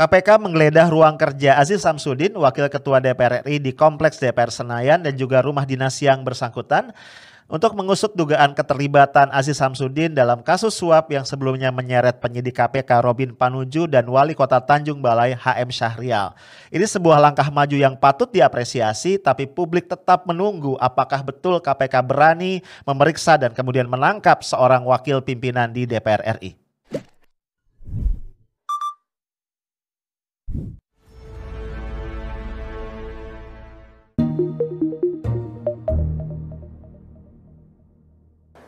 KPK menggeledah ruang kerja Aziz Samsudin, Wakil Ketua DPR RI di Kompleks DPR Senayan dan juga rumah dinas yang bersangkutan untuk mengusut dugaan keterlibatan Aziz Samsudin dalam kasus suap yang sebelumnya menyeret penyidik KPK Robin Panuju dan Wali Kota Tanjung Balai HM Syahrial. Ini sebuah langkah maju yang patut diapresiasi tapi publik tetap menunggu apakah betul KPK berani memeriksa dan kemudian menangkap seorang wakil pimpinan di DPR RI.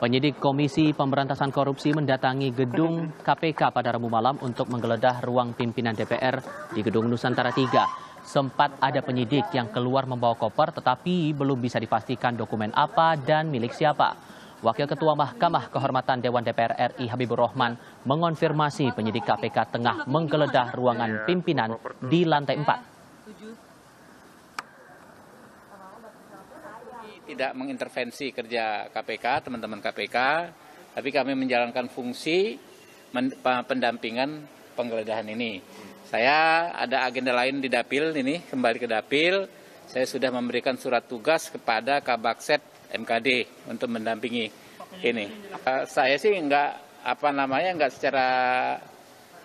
Penyidik Komisi Pemberantasan Korupsi mendatangi gedung KPK pada Rabu malam untuk menggeledah ruang pimpinan DPR di Gedung Nusantara 3. Sempat ada penyidik yang keluar membawa koper tetapi belum bisa dipastikan dokumen apa dan milik siapa. Wakil Ketua Mahkamah Kehormatan Dewan DPR RI Habibur Rahman mengonfirmasi penyidik KPK tengah menggeledah ruangan pimpinan di lantai 4. Tidak mengintervensi kerja KPK, teman-teman KPK, tapi kami menjalankan fungsi pendampingan penggeledahan ini. Saya ada agenda lain di Dapil ini, kembali ke Dapil. Saya sudah memberikan surat tugas kepada Kabakset MKD untuk mendampingi ini. Saya sih enggak apa namanya enggak secara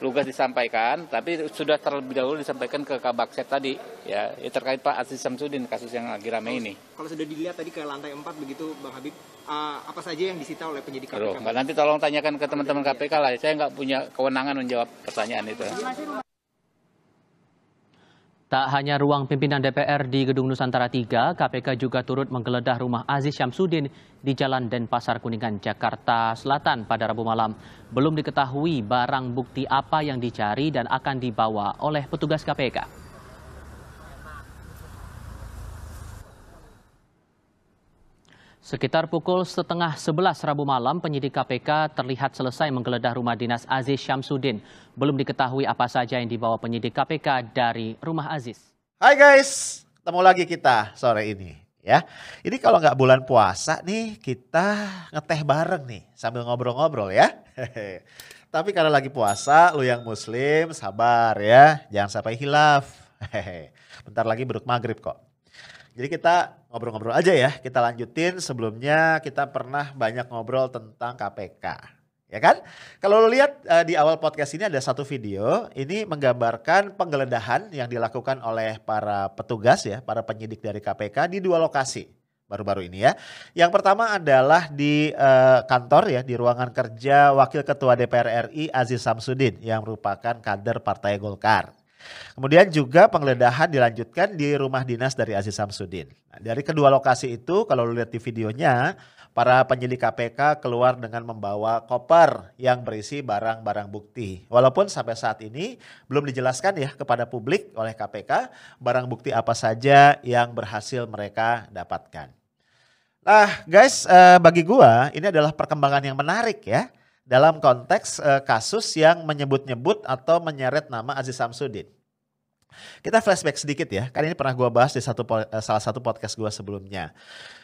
lugas disampaikan, tapi sudah terlebih dahulu disampaikan ke Kabakset tadi, ya, ya terkait Pak Aziz Samsudin kasus yang lagi ramai ini. Kalau sudah dilihat tadi ke lantai 4 begitu, Bang Habib, uh, apa saja yang disita oleh penyidik KPK? Loh, nanti tolong tanyakan ke teman-teman KPK lah, saya nggak punya kewenangan menjawab pertanyaan itu. Tak hanya ruang pimpinan DPR di Gedung Nusantara 3, KPK juga turut menggeledah rumah Aziz Syamsuddin di Jalan Denpasar Kuningan, Jakarta Selatan pada Rabu malam. Belum diketahui barang bukti apa yang dicari dan akan dibawa oleh petugas KPK. Sekitar pukul setengah sebelas Rabu malam, penyidik KPK terlihat selesai menggeledah rumah dinas Aziz Syamsuddin. Belum diketahui apa saja yang dibawa penyidik KPK dari rumah Aziz. Hai guys, ketemu lagi kita sore ini. ya. Ini kalau nggak bulan puasa nih, kita ngeteh bareng nih sambil ngobrol-ngobrol ya. Tapi karena lagi puasa, lu yang muslim sabar ya, jangan sampai hilaf. Bentar lagi beruk maghrib kok. Jadi kita ngobrol-ngobrol aja ya. Kita lanjutin sebelumnya kita pernah banyak ngobrol tentang KPK. Ya kan? Kalau lo lihat uh, di awal podcast ini ada satu video, ini menggambarkan penggeledahan yang dilakukan oleh para petugas ya, para penyidik dari KPK di dua lokasi baru-baru ini ya. Yang pertama adalah di uh, kantor ya, di ruangan kerja Wakil Ketua DPR RI Aziz Samsudin yang merupakan kader Partai Golkar. Kemudian juga penggeledahan dilanjutkan di rumah dinas dari Aziz Samsudin. Nah, dari kedua lokasi itu kalau lihat di videonya, para penyidik KPK keluar dengan membawa koper yang berisi barang-barang bukti. Walaupun sampai saat ini belum dijelaskan ya kepada publik oleh KPK barang bukti apa saja yang berhasil mereka dapatkan. Nah guys, eh, bagi gua ini adalah perkembangan yang menarik ya dalam konteks uh, kasus yang menyebut-nyebut atau menyeret nama Aziz Samsudin. Kita flashback sedikit ya, karena ini pernah gue bahas di satu uh, salah satu podcast gue sebelumnya.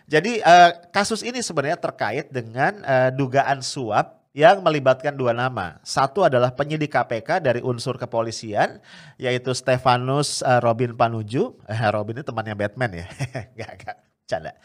Jadi uh, kasus ini sebenarnya terkait dengan uh, dugaan suap yang melibatkan dua nama. Satu adalah penyidik KPK dari unsur kepolisian, yaitu Stefanus uh, Robin Panuju. Eh, Robin ini temannya Batman ya, gak, gak, canda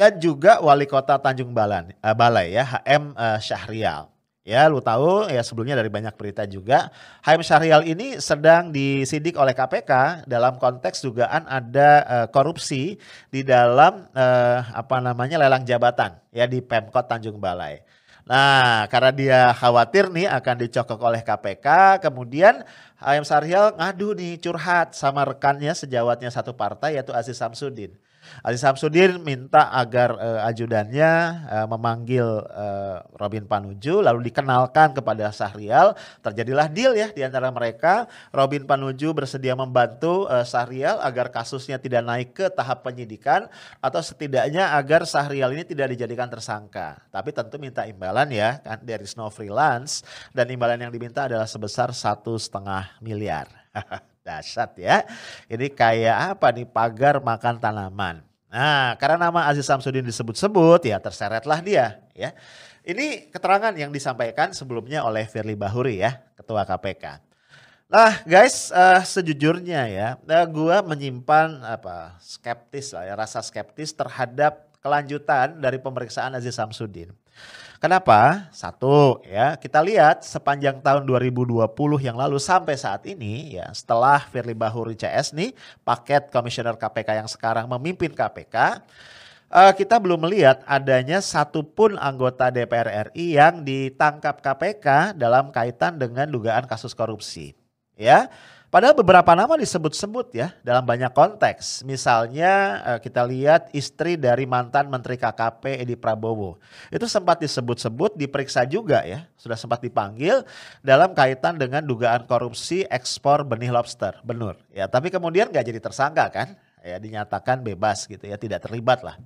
dan juga wali kota Tanjung Balan, uh, Balai ya HM uh, eh, Syahrial. Ya, lu tahu ya sebelumnya dari banyak berita juga HM Syahrial ini sedang disidik oleh KPK dalam konteks dugaan ada uh, korupsi di dalam uh, apa namanya lelang jabatan ya di Pemkot Tanjung Balai. Nah, karena dia khawatir nih akan dicokok oleh KPK, kemudian HM Syahrial ngadu nih curhat sama rekannya sejawatnya satu partai yaitu Aziz Samsudin. Aziz Samsudin minta agar uh, ajudannya uh, memanggil uh, Robin Panuju lalu dikenalkan kepada Sahrial. Terjadilah deal ya di antara mereka. Robin Panuju bersedia membantu uh, Sahrial agar kasusnya tidak naik ke tahap penyidikan atau setidaknya agar Sahrial ini tidak dijadikan tersangka. Tapi tentu minta imbalan ya kan dari Snow Freelance dan imbalan yang diminta adalah sebesar satu setengah miliar. Dasar ya. Ini kayak apa nih pagar makan tanaman. Nah, karena nama Aziz Samsudin disebut-sebut ya terseretlah dia ya. Ini keterangan yang disampaikan sebelumnya oleh Firly Bahuri ya, Ketua KPK. Nah, guys, uh, sejujurnya ya, uh, gua menyimpan apa skeptis lah ya, rasa skeptis terhadap kelanjutan dari pemeriksaan Aziz Samsudin. Kenapa? Satu, ya, kita lihat sepanjang tahun 2020 yang lalu sampai saat ini ya, setelah Firly Bahuri CS nih, paket komisioner KPK yang sekarang memimpin KPK, uh, kita belum melihat adanya satupun anggota DPR RI yang ditangkap KPK dalam kaitan dengan dugaan kasus korupsi ya. Padahal beberapa nama disebut-sebut ya dalam banyak konteks. Misalnya eh, kita lihat istri dari mantan Menteri KKP Edi Prabowo. Itu sempat disebut-sebut, diperiksa juga ya. Sudah sempat dipanggil dalam kaitan dengan dugaan korupsi ekspor benih lobster. Benur. Ya, tapi kemudian nggak jadi tersangka kan? Ya dinyatakan bebas gitu ya, tidak terlibat lah.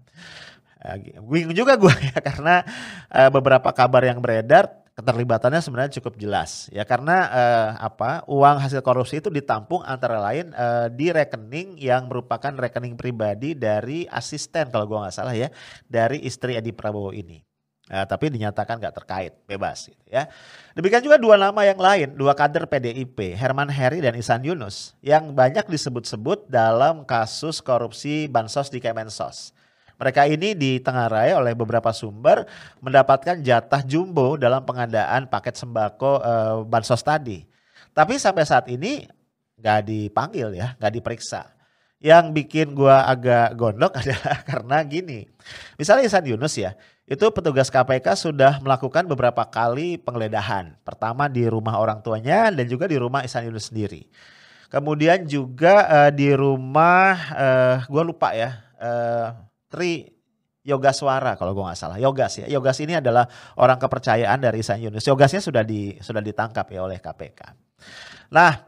Ya, bingung juga gue ya karena uh, beberapa kabar yang beredar keterlibatannya sebenarnya cukup jelas ya karena uh, apa uang hasil korupsi itu ditampung antara lain uh, di rekening yang merupakan rekening pribadi dari asisten kalau gua nggak salah ya dari istri Edi Prabowo ini. Uh, tapi dinyatakan nggak terkait, bebas gitu ya. Demikian juga dua nama yang lain, dua kader PDIP, Herman Heri dan Isan Yunus, yang banyak disebut-sebut dalam kasus korupsi bansos di Kemensos. Mereka ini ditengarai oleh beberapa sumber mendapatkan jatah jumbo dalam pengadaan paket sembako e, bansos tadi. Tapi sampai saat ini nggak dipanggil ya, nggak diperiksa. Yang bikin gua agak gondok adalah karena gini. Misalnya Isan Yunus ya, itu petugas KPK sudah melakukan beberapa kali penggeledahan. Pertama di rumah orang tuanya dan juga di rumah Isan Yunus sendiri. Kemudian juga uh, di rumah, uh, gue lupa ya, uh, Tri Yoga Suara kalau gue nggak salah. Yogas ya. Yogas ini adalah orang kepercayaan dari Isan Yunus. Yogasnya sudah di sudah ditangkap ya oleh KPK. Nah,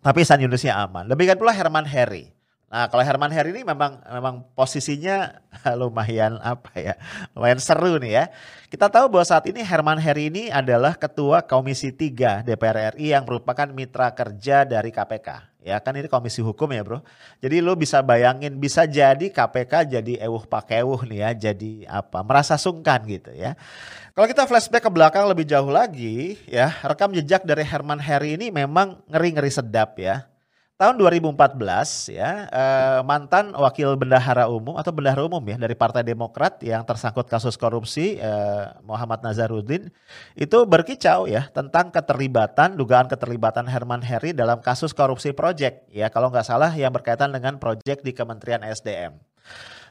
tapi Isan Yunusnya aman. Demikian pula Herman Heri. Nah, kalau Herman Heri ini memang memang posisinya lumayan apa ya? Lumayan seru nih ya. Kita tahu bahwa saat ini Herman Heri ini adalah ketua Komisi 3 DPR RI yang merupakan mitra kerja dari KPK. Ya kan ini komisi hukum ya bro. Jadi lu bisa bayangin bisa jadi KPK jadi ewuh pakewuh nih ya. Jadi apa merasa sungkan gitu ya. Kalau kita flashback ke belakang lebih jauh lagi ya. Rekam jejak dari Herman Heri ini memang ngeri-ngeri sedap ya tahun 2014 ya eh, mantan wakil bendahara umum atau bendahara umum ya dari Partai Demokrat yang tersangkut kasus korupsi eh, Muhammad Nazarudin itu berkicau ya tentang keterlibatan dugaan keterlibatan Herman Heri dalam kasus korupsi proyek ya kalau nggak salah yang berkaitan dengan proyek di Kementerian SDM.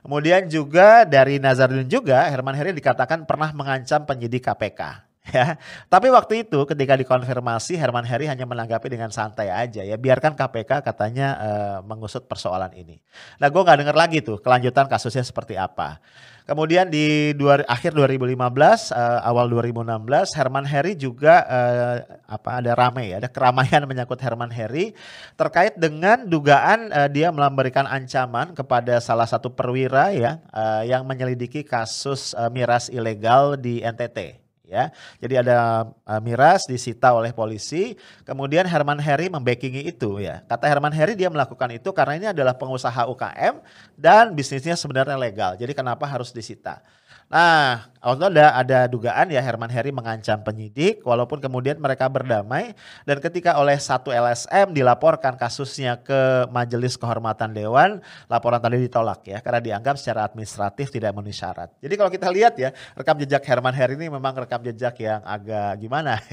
Kemudian juga dari Nazarudin juga Herman Heri dikatakan pernah mengancam penyidik KPK ya. Tapi waktu itu ketika dikonfirmasi Herman Heri hanya menanggapi dengan santai aja ya. Biarkan KPK katanya uh, mengusut persoalan ini. Nah gue nggak dengar lagi tuh kelanjutan kasusnya seperti apa. Kemudian di dua, akhir 2015, uh, eh, awal 2016, Herman Heri juga uh, apa ada ramai ya, ada keramaian menyangkut Herman Heri terkait dengan dugaan uh, dia memberikan ancaman kepada salah satu perwira ya uh, yang menyelidiki kasus uh, miras ilegal di NTT ya. Jadi ada uh, miras disita oleh polisi, kemudian Herman Heri membackingi itu ya. Kata Herman Heri dia melakukan itu karena ini adalah pengusaha UKM dan bisnisnya sebenarnya legal. Jadi kenapa harus disita? Nah, waktu ada ada dugaan ya Herman Heri mengancam penyidik walaupun kemudian mereka berdamai dan ketika oleh satu LSM dilaporkan kasusnya ke Majelis Kehormatan Dewan, laporan tadi ditolak ya karena dianggap secara administratif tidak memenuhi syarat. Jadi kalau kita lihat ya, rekam jejak Herman Heri ini memang rekam jejak yang agak gimana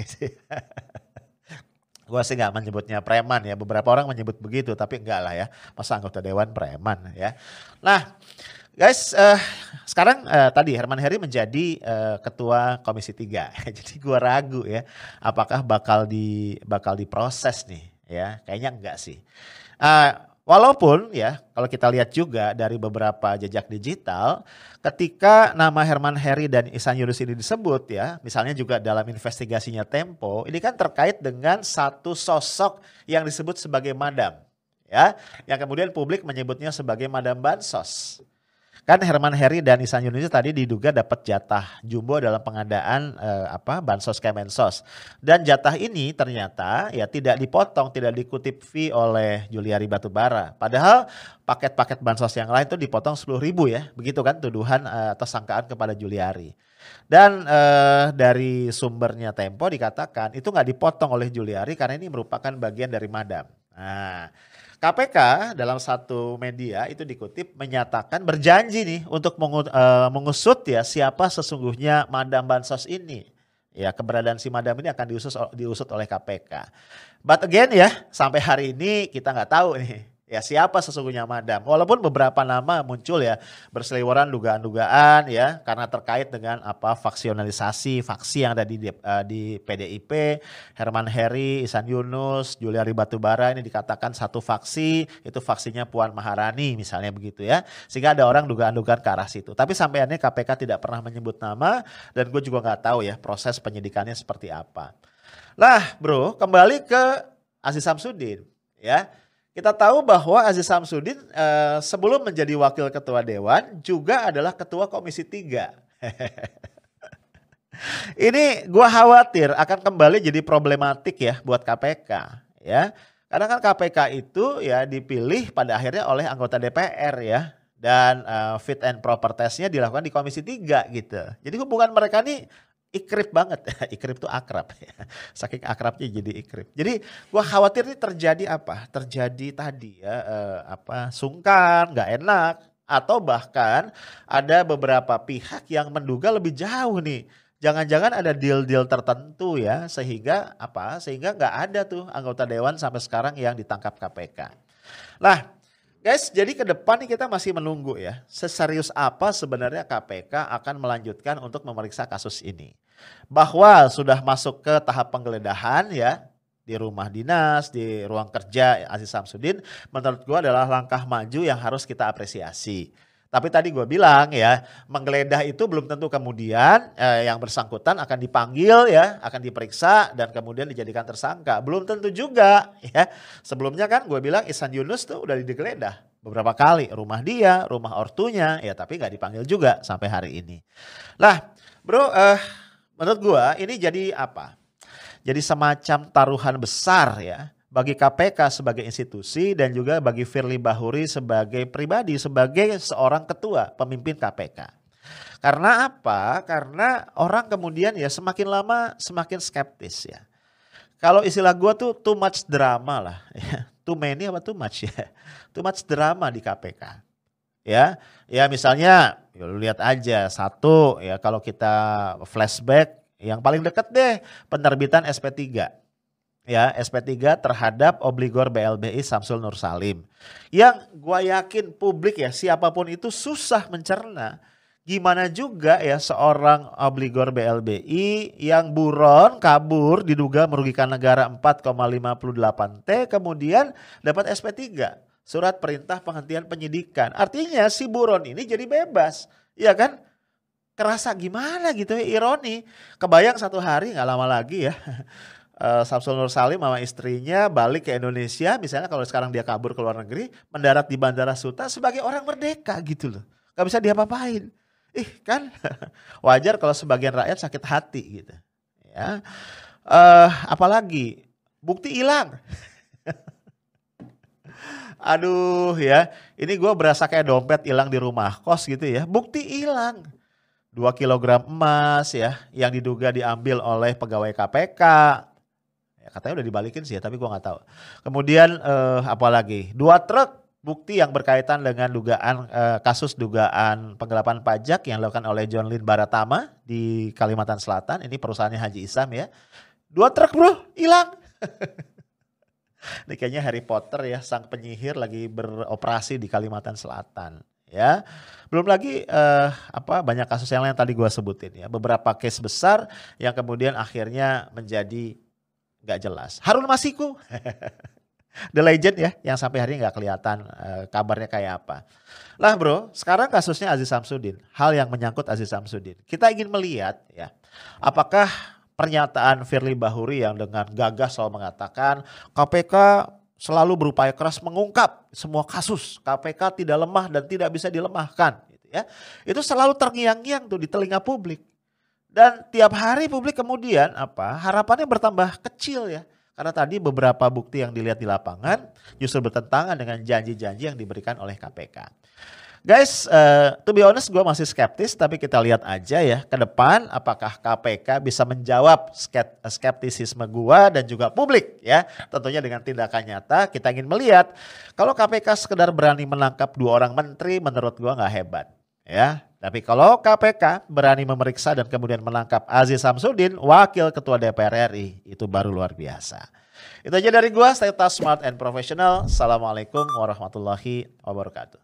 Gue sih nggak menyebutnya preman ya. Beberapa orang menyebut begitu, tapi enggak lah ya. Masa anggota dewan preman ya. Nah, Guys, uh, sekarang uh, tadi Herman Heri menjadi uh, ketua Komisi 3. Jadi gua ragu ya, apakah bakal di bakal diproses nih ya? Kayaknya enggak sih. Uh, walaupun ya, kalau kita lihat juga dari beberapa jejak digital, ketika nama Herman Heri dan Isan Yunus ini disebut ya, misalnya juga dalam investigasinya Tempo, ini kan terkait dengan satu sosok yang disebut sebagai madam ya, yang kemudian publik menyebutnya sebagai madam bansos. Kan Herman Heri dan Isan Yunus tadi diduga dapat jatah jumbo dalam pengadaan eh, apa bansos Kemensos. Dan jatah ini ternyata ya tidak dipotong, tidak dikutip fee oleh Juliari Batubara. Padahal paket-paket bansos yang lain itu dipotong 10 ribu ya. Begitu kan tuduhan eh, atau sangkaan kepada Juliari. Dan eh, dari sumbernya Tempo dikatakan itu nggak dipotong oleh Juliari karena ini merupakan bagian dari Madam. Nah, KPK dalam satu media itu dikutip menyatakan berjanji nih untuk mengu- eh, mengusut ya siapa sesungguhnya Madam Bansos ini. Ya keberadaan si Madam ini akan diusut, diusut oleh KPK. But again ya sampai hari ini kita nggak tahu nih ya siapa sesungguhnya Madam. Walaupun beberapa nama muncul ya berseliweran dugaan-dugaan ya karena terkait dengan apa faksionalisasi faksi yang ada di eh, di PDIP, Herman Heri, Isan Yunus, Juliari Batubara ini dikatakan satu faksi, itu faksinya Puan Maharani misalnya begitu ya. Sehingga ada orang dugaan-dugaan ke arah situ. Tapi sampaiannya KPK tidak pernah menyebut nama dan gue juga nggak tahu ya proses penyidikannya seperti apa. Lah bro, kembali ke Aziz Samsudin ya. Kita tahu bahwa Aziz Samsudin eh, sebelum menjadi wakil ketua dewan juga adalah ketua komisi 3. Ini gua khawatir akan kembali jadi problematik ya buat KPK ya. Karena kan KPK itu ya dipilih pada akhirnya oleh anggota DPR ya dan eh, fit and proper testnya dilakukan di komisi 3 gitu. Jadi hubungan mereka nih ikrip banget. ikrip tuh akrab ya. Saking akrabnya jadi ikrip. Jadi gua khawatir ini terjadi apa? Terjadi tadi ya eh, apa sungkan, nggak enak atau bahkan ada beberapa pihak yang menduga lebih jauh nih. Jangan-jangan ada deal-deal tertentu ya sehingga apa? Sehingga nggak ada tuh anggota dewan sampai sekarang yang ditangkap KPK. Lah, Guys, jadi ke depan nih kita masih menunggu ya. Seserius apa sebenarnya KPK akan melanjutkan untuk memeriksa kasus ini. Bahwa sudah masuk ke tahap penggeledahan ya di rumah dinas, di ruang kerja Aziz Samsudin, menurut gua adalah langkah maju yang harus kita apresiasi. Tapi tadi gue bilang ya, menggeledah itu belum tentu kemudian eh, yang bersangkutan akan dipanggil ya, akan diperiksa dan kemudian dijadikan tersangka. Belum tentu juga ya. Sebelumnya kan gue bilang Isan Yunus tuh udah digeledah beberapa kali. Rumah dia, rumah ortunya ya tapi nggak dipanggil juga sampai hari ini. Lah bro, eh, menurut gue ini jadi apa? Jadi semacam taruhan besar ya bagi KPK sebagai institusi dan juga bagi Firly Bahuri sebagai pribadi, sebagai seorang ketua pemimpin KPK. Karena apa? Karena orang kemudian ya semakin lama semakin skeptis ya. Kalau istilah gua tuh too much drama lah. Ya. Too many apa too much ya. Too much drama di KPK. Ya, ya misalnya ya lu lihat aja satu ya kalau kita flashback yang paling dekat deh penerbitan SP3 ya SP3 terhadap obligor BLBI Samsul Nur Salim. Yang gua yakin publik ya siapa pun itu susah mencerna gimana juga ya seorang obligor BLBI yang buron kabur diduga merugikan negara 4,58 T kemudian dapat SP3 surat perintah penghentian penyidikan. Artinya si buron ini jadi bebas, ya kan? Kerasa gimana gitu ya ironi. Kebayang satu hari nggak lama lagi ya uh, Samsul Nur Salim sama istrinya balik ke Indonesia, misalnya kalau sekarang dia kabur ke luar negeri, mendarat di Bandara Suta sebagai orang merdeka gitu loh. Gak bisa diapa-apain. Ih kan wajar kalau sebagian rakyat sakit hati gitu. Ya, uh, apalagi bukti hilang. Aduh ya, ini gue berasa kayak dompet hilang di rumah kos gitu ya. Bukti hilang. 2 kilogram emas ya yang diduga diambil oleh pegawai KPK Ya, katanya udah dibalikin sih ya, tapi gua nggak tahu. Kemudian eh, apa lagi? Dua truk bukti yang berkaitan dengan dugaan eh, kasus dugaan penggelapan pajak yang dilakukan oleh John Lin Baratama di Kalimantan Selatan. Ini perusahaannya Haji Isam ya. Dua truk bro, hilang. Ini kayaknya Harry Potter ya, sang penyihir lagi beroperasi di Kalimantan Selatan ya. Belum lagi eh, apa banyak kasus yang lain yang tadi gua sebutin ya. Beberapa case besar yang kemudian akhirnya menjadi nggak jelas. Harun Masiku, the legend ya, yang sampai hari ini nggak kelihatan uh, kabarnya kayak apa. Lah bro, sekarang kasusnya Aziz Samsudin, hal yang menyangkut Aziz Samsudin. Kita ingin melihat ya, apakah pernyataan Firly Bahuri yang dengan gagah selalu mengatakan KPK selalu berupaya keras mengungkap semua kasus, KPK tidak lemah dan tidak bisa dilemahkan. Gitu ya. Itu selalu terngiang-ngiang tuh di telinga publik. Dan tiap hari publik kemudian apa? Harapannya bertambah kecil ya. Karena tadi beberapa bukti yang dilihat di lapangan justru bertentangan dengan janji-janji yang diberikan oleh KPK. Guys, uh, to be honest gue masih skeptis tapi kita lihat aja ya ke depan apakah KPK bisa menjawab skeptisisme gue dan juga publik ya. Tentunya dengan tindakan nyata kita ingin melihat kalau KPK sekedar berani menangkap dua orang menteri menurut gue nggak hebat ya. Tapi kalau KPK berani memeriksa dan kemudian menangkap Aziz Samsudin, wakil ketua DPR RI, itu baru luar biasa. Itu aja dari gua, stay smart and professional. Assalamualaikum warahmatullahi wabarakatuh.